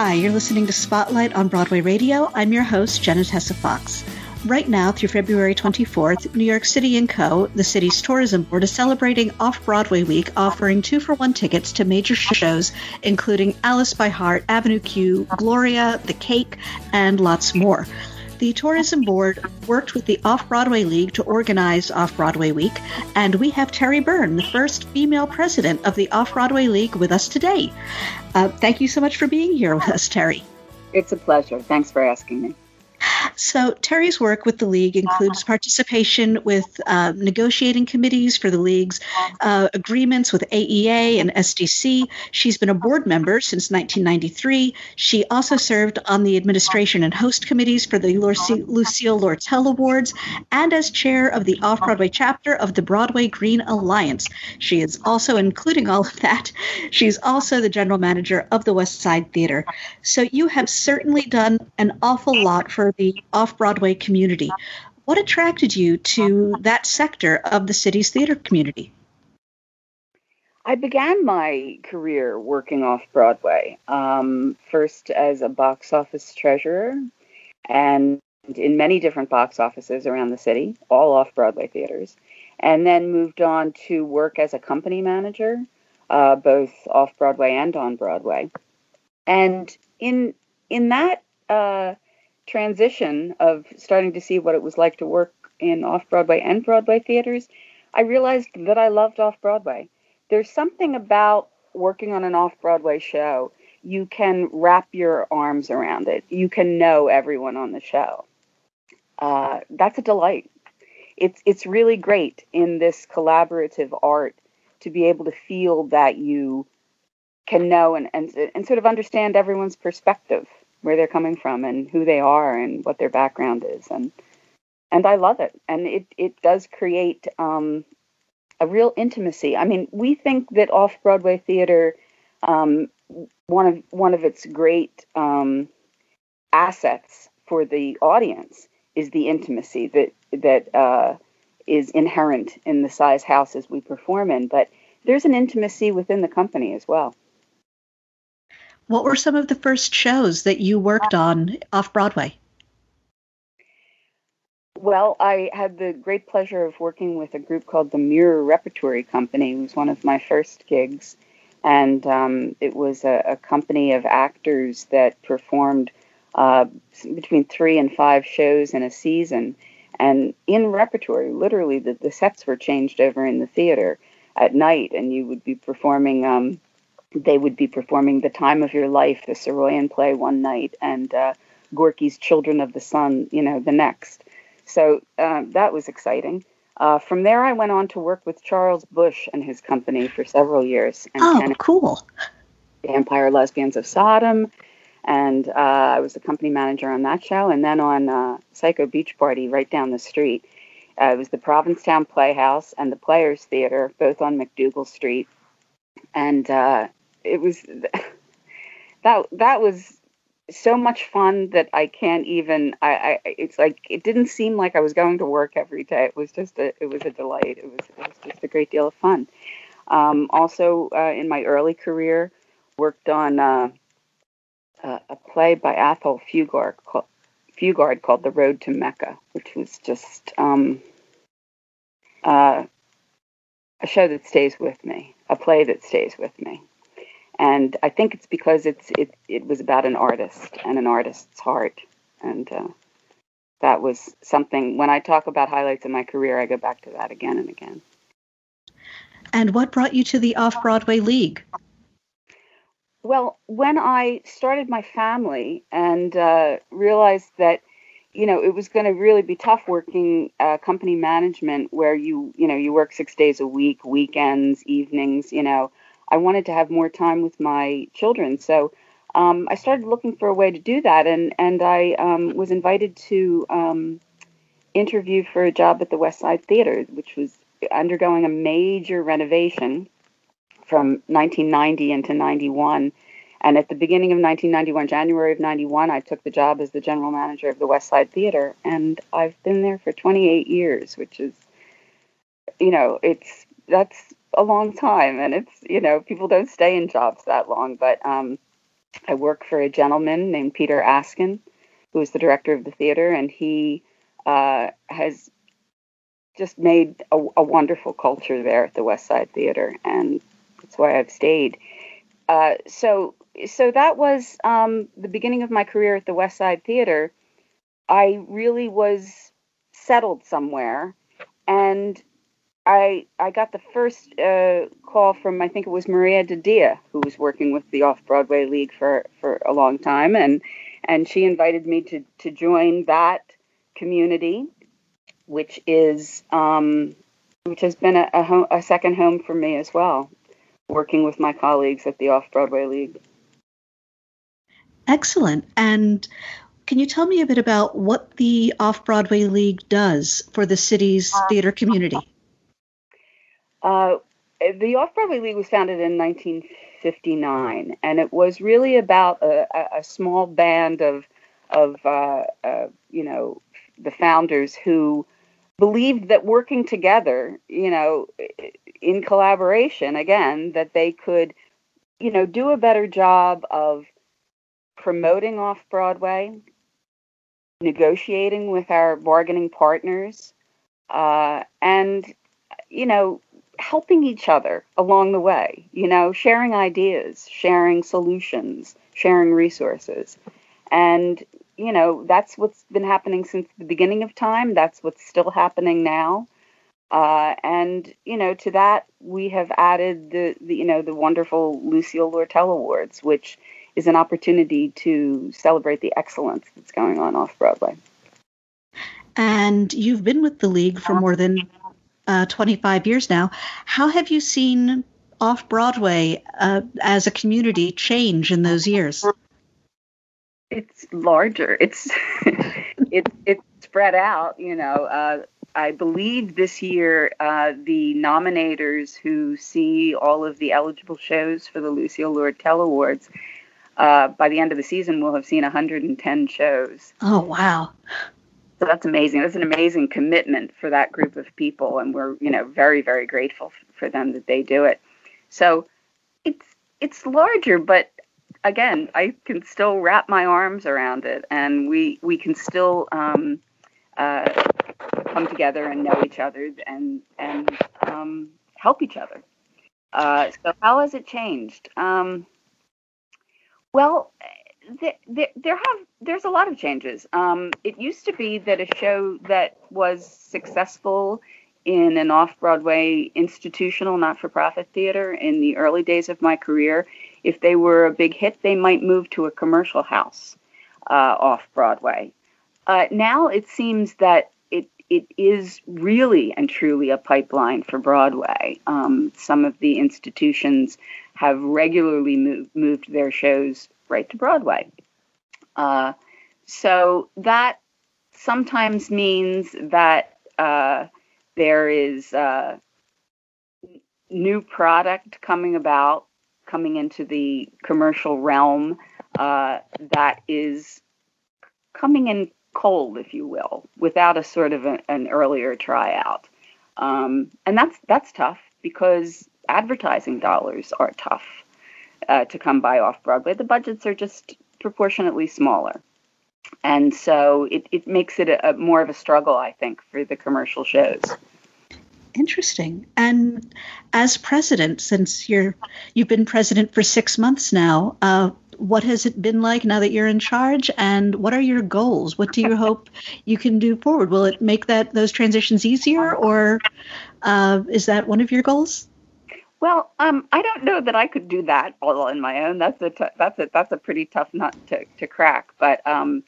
Hi, you're listening to Spotlight on Broadway Radio. I'm your host, Jena Tesse Fox. Right now, through February 24th, New York City & Co., the city's tourism board, is celebrating Off-Broadway Week, offering two-for-one tickets to major shows, including Alice by Heart, Avenue Q, Gloria, The Cake, and lots more. The Tourism Board worked with the Off Broadway League to organize Off Broadway Week, and we have Terry Byrne, the first female president of the Off Broadway League, with us today. Uh, thank you so much for being here with us, Terry. It's a pleasure. Thanks for asking me. So, Terry's work with the league includes uh-huh. participation with uh, negotiating committees for the league's uh-huh. uh, agreements with AEA and SDC. She's been a board uh-huh. member since 1993. She also served on the administration and host committees for the Lucille Lortel Awards and as chair of the Off Broadway chapter of the Broadway Green Alliance. She is also, including all of that, she's also the general manager of the West Side Theater. So, you have certainly done an awful lot for the off Broadway community. What attracted you to that sector of the city's theater community? I began my career working off Broadway, um, first as a box office treasurer and in many different box offices around the city, all off Broadway theaters, and then moved on to work as a company manager, uh, both off Broadway and on Broadway. And in in that uh, transition of starting to see what it was like to work in off Broadway and Broadway theaters, I realized that I loved off Broadway. There's something about working on an off Broadway show. You can wrap your arms around it. You can know everyone on the show. Uh, that's a delight. It's it's really great in this collaborative art to be able to feel that you can know and, and, and sort of understand everyone's perspective where they're coming from and who they are and what their background is and and I love it and it it does create um, a real intimacy. I mean, we think that off Broadway theater um, one of one of its great um, assets for the audience is the intimacy that that uh, is inherent in the size houses we perform in, but there's an intimacy within the company as well. What were some of the first shows that you worked on off Broadway? Well, I had the great pleasure of working with a group called the Mirror Repertory Company. It was one of my first gigs. And um, it was a, a, company of actors that performed uh, between three and five shows in a season. And in repertory, literally, the, the sets were changed over in the theater at night, and you would be performing um, they would be performing The Time of Your Life, the Saroyan play, one night, and uh, Gorky's Children of the Sun, you know, the next. So uh, that was exciting. Uh, from there, I went on to work with Charles Busch and his company for several years. And oh, cool. Vampire Lesbians of Sodom. And uh, I was the company manager on that show. And then on uh, Psycho Beach Party, right down the street, uh, it was the Provincetown Playhouse and the Players Theater, both on MacDougal Street. And it was that that was so much fun that I can't even. I, I it's like it didn't seem like I was going to work every day. It was just a it was a delight. It was it was just a great deal of fun. Um, also, uh, in my early career, worked on uh, uh, a play by Athol Fugard called, Fugard called "The Road to Mecca," which was just um, uh, a show that stays with me, a play that stays with me and I think it's because it's it it was about an artist and an artist's heart, and uh, that was something. When I talk about highlights in my career, I go back to that again and again. And what brought you to the Off Broadway League? Well, when I started my family and uh, realized that you know it was going to really be tough working uh, company management where you you know you work six days a week, weekends, evenings, you know I wanted to have more time with my children. So um, I started looking for a way to do that, and and I um, was invited to um, interview for a job at the West Side Theater, which was undergoing a major renovation from 1990 into 91. And at the beginning of 1991, January of 91, I took the job as the general manager of the West Side Theater, and I've been there for 28 years, which is, you know, it's that's a long time and it's you know people don't stay in jobs that long but um I work for a gentleman named Peter Askin, who is the director of the theater, and he uh, has just made a, a, wonderful culture there at the West Side Theater, and that's why I've stayed. Uh, so, so that was um, the beginning of my career at the West Side Theater. I really was settled somewhere, and I I got the first uh, call from I think it was Maria Di Dia, who was working with the Off Broadway League for for a long time, and and she invited me to to join that community, which is um, which has been a, a, home, a second home for me as well, working with my colleagues at the Off Broadway League. Excellent. And can you tell me a bit about what the Off Broadway League does for the city's theater community? Uh, the Off Broadway League was founded in 1959, and it was really about a, a small band of of uh, uh, you know the founders who believed that working together, you know, in collaboration, again, that they could, you know, do a better job of promoting off Broadway, negotiating with our bargaining partners, uh, and you know, helping each other along the way, you know, sharing ideas, sharing solutions, sharing resources. And, you know, that's what's been happening since the beginning of time. That's what's still happening now. Uh, and, you know, to that, we have added the, the, you know, the wonderful Lucille Lortel Awards, which is an opportunity to celebrate the excellence that's going on off Broadway. And you've been with the league for more than uh, 25 years now. How have you seen off Broadway uh, as a community change in those years? It's larger. It's it it's spread out. You know, uh, I believe this year uh, the nominators who see all of the eligible shows for the Lucille Lortel Awards uh, by the end of the season will have seen 110 shows. Oh wow! So that's amazing. That's an amazing commitment for that group of people, and we're you know very very grateful for them that they do it. So it's it's larger, but again, I can still wrap my arms around it, and we we can still um, uh, come together and know each other and and um, help each other. Uh, so how has it changed? Um, well, there, there have there's a lot of changes. Um, it used to be that a show that was successful in an off-Broadway institutional not-for-profit theater in the early days of my career, if they were a big hit, they might move to a commercial house uh, off-Broadway. Uh, now it seems that it it is really and truly a pipeline for Broadway. Um, some of the institutions have regularly move, moved their shows right to Broadway. Uh, so that sometimes means that uh, there is uh, new product coming about, coming into the commercial realm uh, that is coming in cold, if you will, without a sort of a, an earlier tryout. Um, and that's that's tough because advertising dollars are tough uh, to come by off Broadway. The budgets are just proportionately smaller. And so it, it makes it a, a more of a struggle, I think, for the commercial shows. Interesting. And as president, since you're you've been president for six months now, uh, what has it been like now that you're in charge? And what are your goals? What do you hope you can do forward? Will it make that those transitions easier, or uh, is that one of your goals? Well, um, I don't know that I could do that all on my own. That's a t- that's a that's a pretty tough nut to, to crack. But um,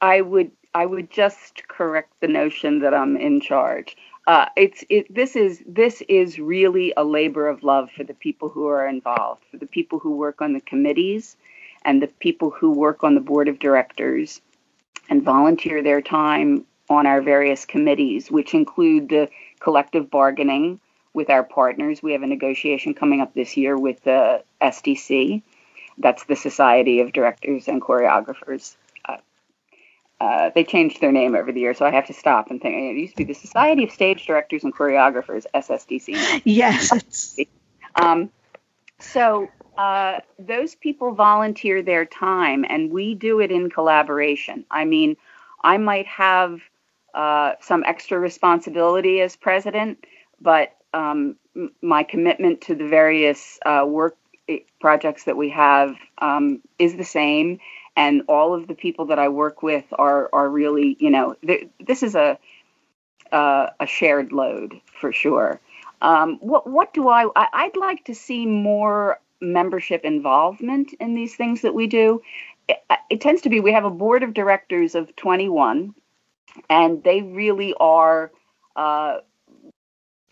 I would I would just correct the notion that I'm in charge. Uh, it's it this is this is really a labor of love for the people who are involved, for the people who work on the committees, and the people who work on the board of directors, and volunteer their time on our various committees, which include the collective bargaining with our partners. We have a negotiation coming up this year with the SDC. That's the Society of Directors and Choreographers. Uh, uh, they changed their name over the years, so I have to stop and think. It used to be the Society of Stage Directors and Choreographers, SSDC. Yes. Um, so uh, those people volunteer their time, and we do it in collaboration. I mean, I might have uh, some extra responsibility as president, but um, my commitment to the various uh, work eh, projects that we have um, is the same, and all of the people that I work with are are really, you know, this is a uh, a shared load for sure. Um, what what do I, I? I'd like to see more membership involvement in these things that we do. It, it, tends to be we have a board of directors of 21, and they really are. Uh,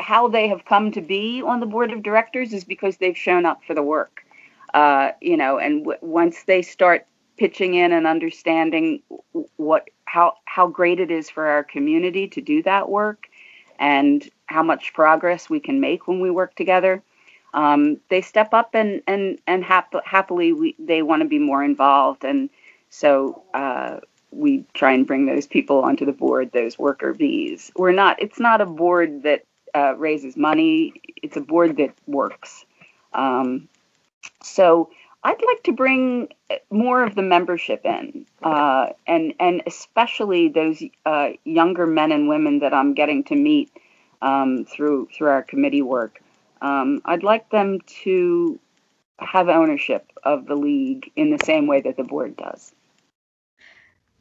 how they have come to be on the board of directors is because they've shown up for the work. Uh, you know, and w- once they start pitching in and understanding what how how great it is for our community to do that work, and how much progress we can make when we work together, um, they step up and and and hap- happily we, they want to be more involved and so uh, we try and bring those people onto the board those worker bees we're not it's not a board that uh, raises money it's a board that works um, so I'd like to bring more of the membership in, uh, and and especially those uh, younger men and women that I'm getting to meet um, through through our committee work. Um, I'd like them to have ownership of the league in the same way that the board does.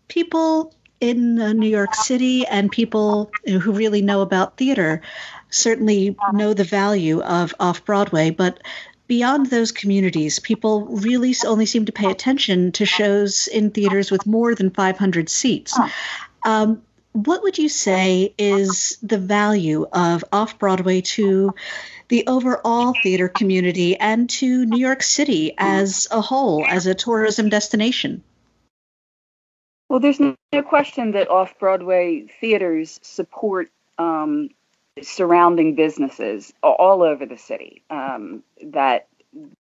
People in uh, New York City and people who really know about theater certainly know the value of off Broadway, but beyond those communities, people really only seem to pay attention to shows in theaters with more than 500 seats. Um, what would you say is the value of off Broadway to the overall theater community and to New York City as a whole, as a tourism destination? Well, there's no question that off Broadway theaters support um, surrounding businesses all over the city. Um, that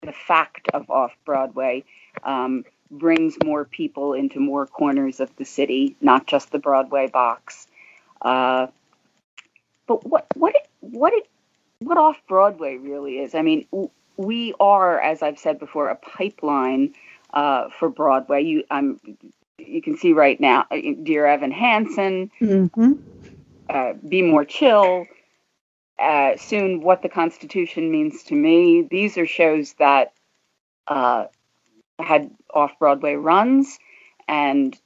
the fact of off Broadway um, brings more people into more corners of the city, not just the Broadway box. Uh, but what what it, what it what off Broadway really is. I mean, we are, as I've said before, a pipeline uh, for Broadway. You, I'm, you can see right now, uh, Dear Evan Hansen, mm-hmm. Uh, Be More Chill, uh, soon What the Constitution Means to Me. These are shows that uh, had off Broadway runs, and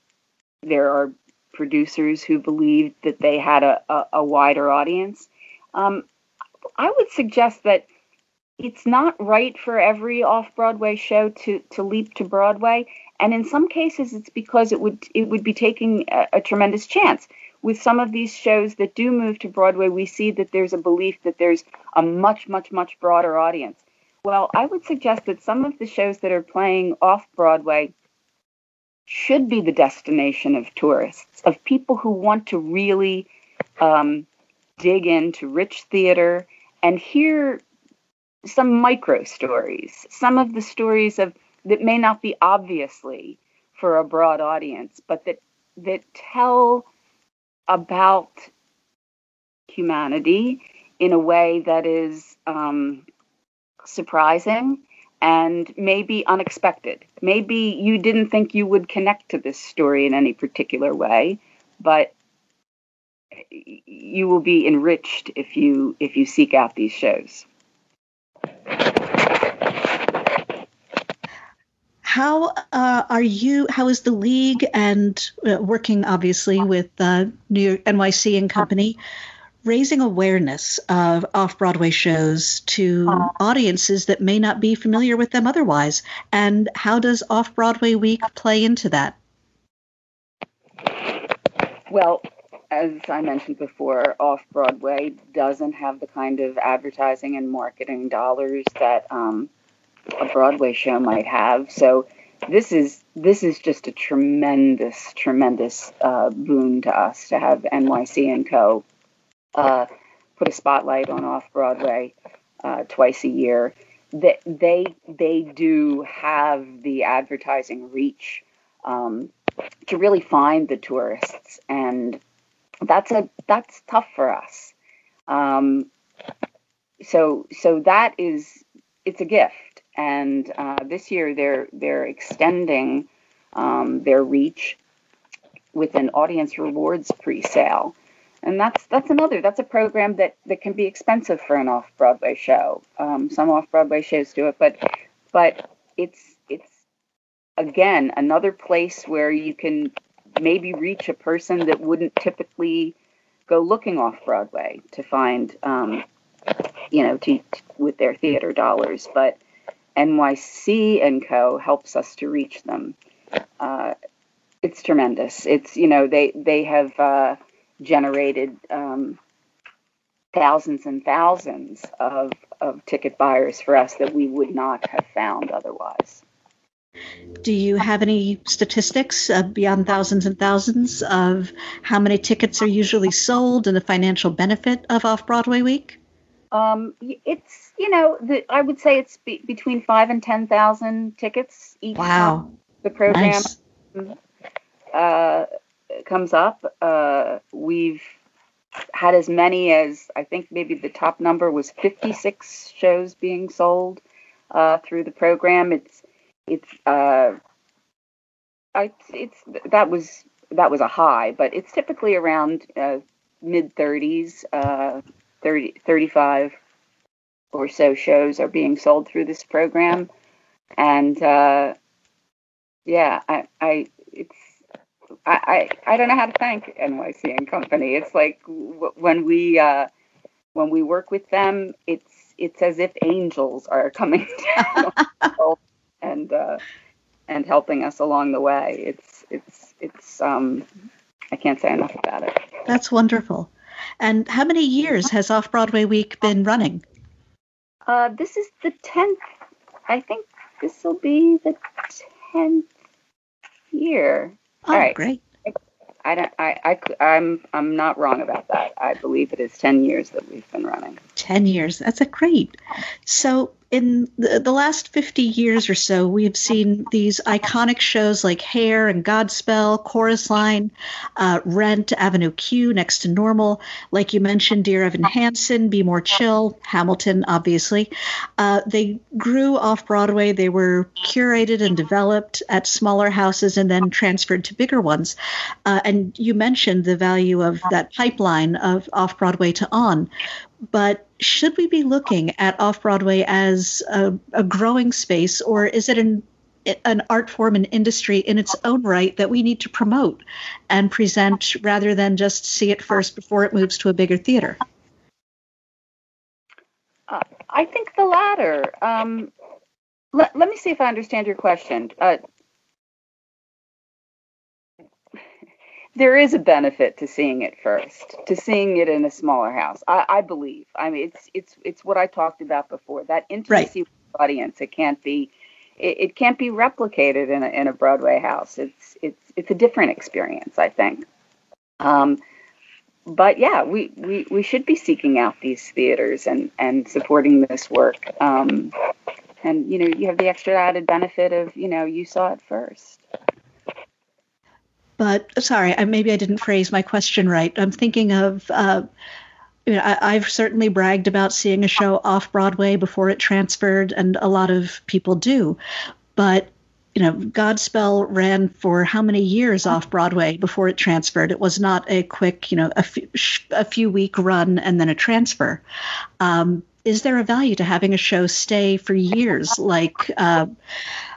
there are producers who believed that they had a, a, a wider audience. Um, I would suggest that it's not right for every off-Broadway show to to leap to Broadway, and in some cases it's because it would it would be taking a, a tremendous chance. With some of these shows that do move to Broadway, we see that there's a belief that there's a much much much broader audience. Well, I would suggest that some of the shows that are playing off Broadway should be the destination of tourists, of people who want to really um, dig into rich theater and hear some micro stories, some of the stories of that may not be obviously for a broad audience, but that that tell about humanity in a way that is um, surprising and maybe unexpected. Maybe you didn't think you would connect to this story in any particular way, but you will be enriched if you if you seek out these shows. How uh, are you? How is the league and uh, working obviously with uh, New York NYC and Company? raising awareness of off Broadway shows to audiences that may not be familiar with them otherwise? And how does Off Broadway Week play into that? Well, as I mentioned before, Off Broadway doesn't have the kind of advertising and marketing dollars that um, a Broadway show might have. So this is this is just a tremendous, tremendous uh, boon to us to have NYC and Co uh, put a spotlight on off Broadway uh, twice a year. They, they they do have the advertising reach um, to really find the tourists, and that's a that's tough for us. Um, so so that is it's a gift, and uh, this year they're they're extending um, their reach with an audience rewards pre-sale, and that's that's another that's a program that that can be expensive for an off-Broadway show. Um, some off-Broadway shows do it, but but it's it's again another place where you can maybe reach a person that wouldn't typically go looking off Broadway to find, um, you know, to, to, with their theater dollars. But NYC and Co. helps us to reach them. Uh, it's tremendous. It's you know they they have uh, generated um, thousands and thousands of of ticket buyers for us that we would not have found otherwise. Do you have any statistics uh, beyond thousands and thousands of how many tickets are usually sold and the financial benefit of Off Broadway Week? Um, it's you know the, I would say it's be, between five and ten thousand tickets each. Wow, the program nice. uh, comes up. Uh, we've had as many as I think maybe the top number was fifty six shows being sold uh, through the program. It's it's uh, I, it's that was that was a high, but it's typically around uh, mid 30s, uh, 30, 35 or so shows are being sold through this program, and uh, yeah, I, I it's I, I I don't know how to thank NYC and Company. It's like w- when we uh, when we work with them, it's it's as if angels are coming down and uh, and helping us along the way. It's it's it's um, I can't say enough about it. That's wonderful. And how many years has Off Broadway Week been running? Uh, this is the tenth. I think this will be the tenth year. Oh, All right. great. I don't. I, I. I'm. I'm not wrong about that. I believe it is ten years that we've been running. 10 years. That's a great. So, in the, the last 50 years or so, we've seen these iconic shows like Hair and Godspell, Chorus Line, uh, Rent, Avenue Q, Next to Normal. Like you mentioned, Dear Evan Hansen, Be More Chill, Hamilton, obviously. Uh, they grew off Broadway. They were curated and developed at smaller houses and then transferred to bigger ones. Uh, and you mentioned the value of that pipeline of off Broadway to on but should we be looking at off Broadway as a, a, growing space, or is it an an art form and industry in its own right that we need to promote and present rather than just see it first before it moves to a bigger theater? Uh, I think the latter. Um, let, let me see if I understand your question. Uh, there is a benefit to seeing it first, to seeing it in a smaller house. I, I believe. I mean, it's it's it's what I talked about before. That intimacy right. with the audience. It can't be. It, it, can't be replicated in a in a Broadway house. It's it's it's a different experience. I think. Um, but yeah, we, we, we should be seeking out these theaters and, and supporting this work. Um, and you know, you have the extra added benefit of you know you saw it first. But sorry, I, maybe I didn't phrase my question right. I'm thinking of. Uh, you know, I, have certainly bragged about seeing a show off Broadway before it transferred, and a lot of people do. But you know, Godspell ran for how many years off Broadway before it transferred? It was not a quick, you know, a, f- a few week run and then a transfer. Um, is there a value to having a show stay for years, like? Uh,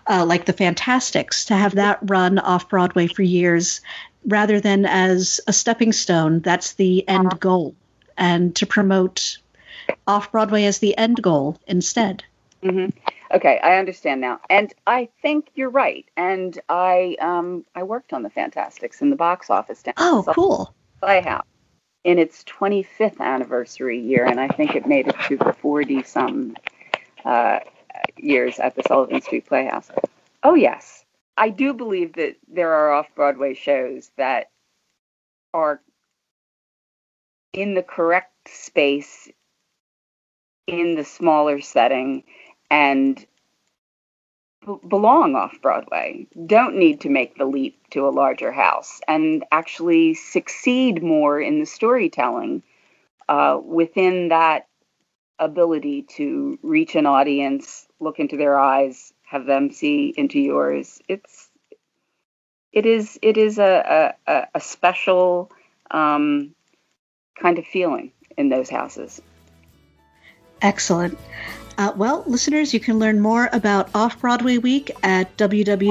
uh, like the Fantasticks, to have that run off Broadway for years rather than as a stepping stone. That's the end goal. And to promote off Broadway as the end goal instead. Mm-hmm. Okay, I understand now, and I think you're right. And I um, I worked on the Fantasticks in the box office down. Oh, cool! Playhouse in its 25th anniversary year, and I think it made it to the 40 some uh, years at the Sullivan Street Playhouse. Oh, yes. I do believe that there are off Broadway shows that are in the correct space in the smaller setting and belong off Broadway, don't need to make the leap to a larger house, and actually succeed more in the storytelling uh, within that ability to reach an audience, look into their eyes, have them see into yours. It's it is it is a a, a special um, kind of feeling in those houses. Excellent. Uh, well, listeners, you can learn more about Off Broadway Week at www.nycgo.com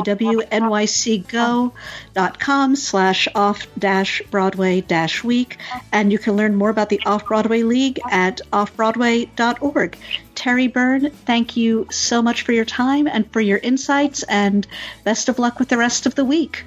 slash off dash Broadway dash week. And you can learn more about the Off Broadway League at offbroadway.org. Terry Byrne, thank you so much for your time and for your insights, and best of luck with the rest of the week.